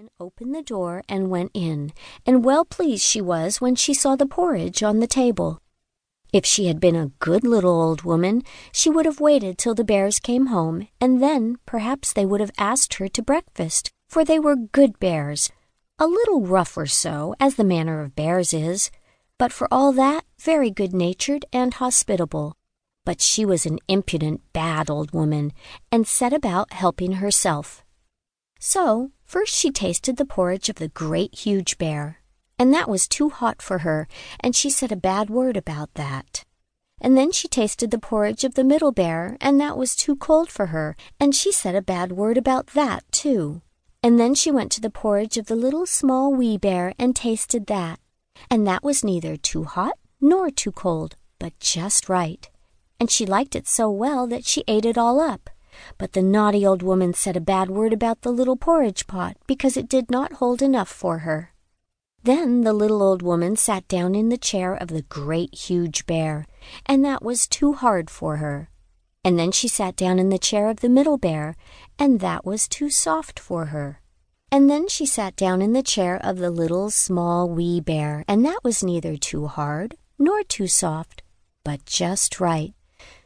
woman opened the door and went in, and well pleased she was when she saw the porridge on the table. If she had been a good little old woman, she would have waited till the bears came home, and then perhaps they would have asked her to breakfast, for they were good bears, a little rough or so, as the manner of bears is, but for all that very good natured and hospitable. But she was an impudent, bad old woman, and set about helping herself. So, first she tasted the porridge of the great huge bear, and that was too hot for her, and she said a bad word about that. And then she tasted the porridge of the middle bear, and that was too cold for her, and she said a bad word about that, too. And then she went to the porridge of the little small wee bear and tasted that, and that was neither too hot nor too cold, but just right. And she liked it so well that she ate it all up. But the naughty old woman said a bad word about the little porridge pot because it did not hold enough for her. Then the little old woman sat down in the chair of the great huge bear, and that was too hard for her. And then she sat down in the chair of the middle bear, and that was too soft for her. And then she sat down in the chair of the little small wee bear, and that was neither too hard nor too soft, but just right.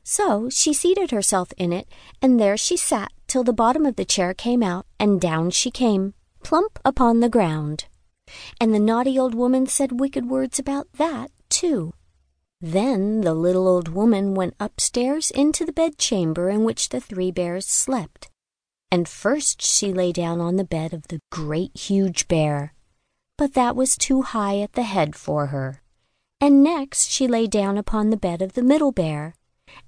So she seated herself in it, and there she sat till the bottom of the chair came out, and down she came, plump upon the ground. And the naughty old woman said wicked words about that, too. Then the little old woman went upstairs into the bedchamber in which the three bears slept. And first she lay down on the bed of the great huge bear, but that was too high at the head for her. And next she lay down upon the bed of the middle bear,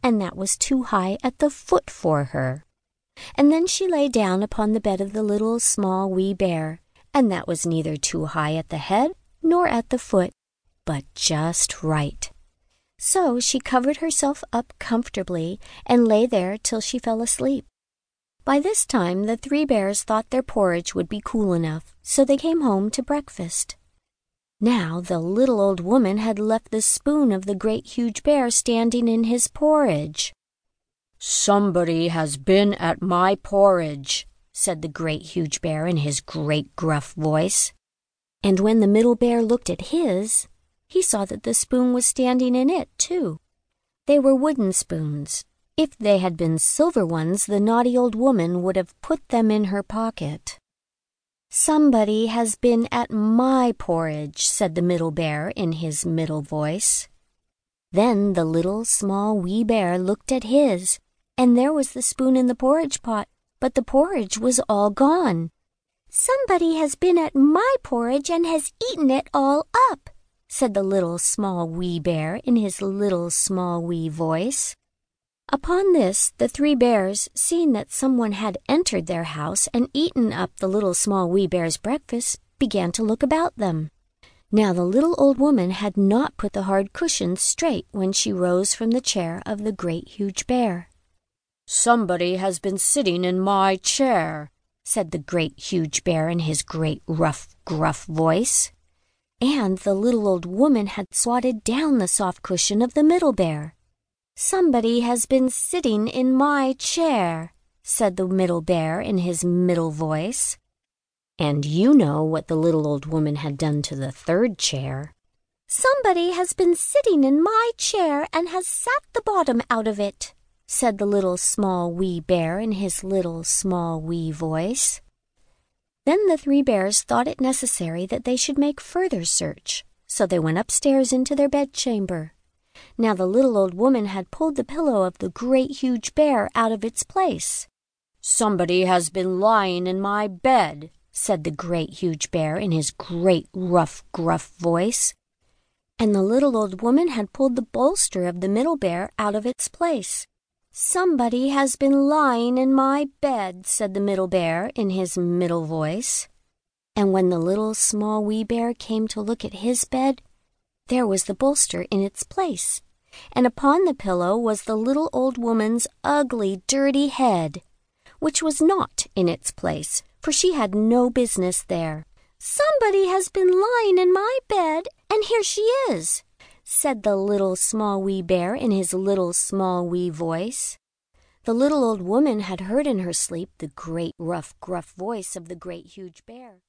and that was too high at the foot for her. And then she lay down upon the bed of the little small wee bear, and that was neither too high at the head nor at the foot, but just right. So she covered herself up comfortably and lay there till she fell asleep. By this time the three bears thought their porridge would be cool enough, so they came home to breakfast. Now the little old woman had left the spoon of the great huge bear standing in his porridge. Somebody has been at my porridge, said the great huge bear in his great gruff voice. And when the middle bear looked at his, he saw that the spoon was standing in it, too. They were wooden spoons. If they had been silver ones, the naughty old woman would have put them in her pocket. Somebody has been at my porridge, said the middle bear in his middle voice. Then the little small wee bear looked at his, and there was the spoon in the porridge pot, but the porridge was all gone. Somebody has been at my porridge and has eaten it all up, said the little small wee bear in his little small wee voice. Upon this, the three bears, seeing that someone had entered their house and eaten up the little small wee bear's breakfast, began to look about them. Now the little old woman had not put the hard cushions straight when she rose from the chair of the great huge bear. Somebody has been sitting in my chair, said the great huge bear in his great rough, gruff voice. And the little old woman had swatted down the soft cushion of the middle bear. Somebody has been sitting in my chair, said the middle bear in his middle voice. And you know what the little old woman had done to the third chair. Somebody has been sitting in my chair and has sat the bottom out of it, said the little small wee bear in his little small wee voice. Then the three bears thought it necessary that they should make further search, so they went upstairs into their bedchamber. Now the little old woman had pulled the pillow of the great huge bear out of its place. Somebody has been lying in my bed, said the great huge bear in his great rough gruff voice. And the little old woman had pulled the bolster of the middle bear out of its place. Somebody has been lying in my bed, said the middle bear in his middle voice. And when the little small wee bear came to look at his bed, there was the bolster in its place, and upon the pillow was the little old woman's ugly, dirty head, which was not in its place, for she had no business there. Somebody has been lying in my bed, and here she is, said the little small wee bear in his little small wee voice. The little old woman had heard in her sleep the great rough gruff voice of the great huge bear.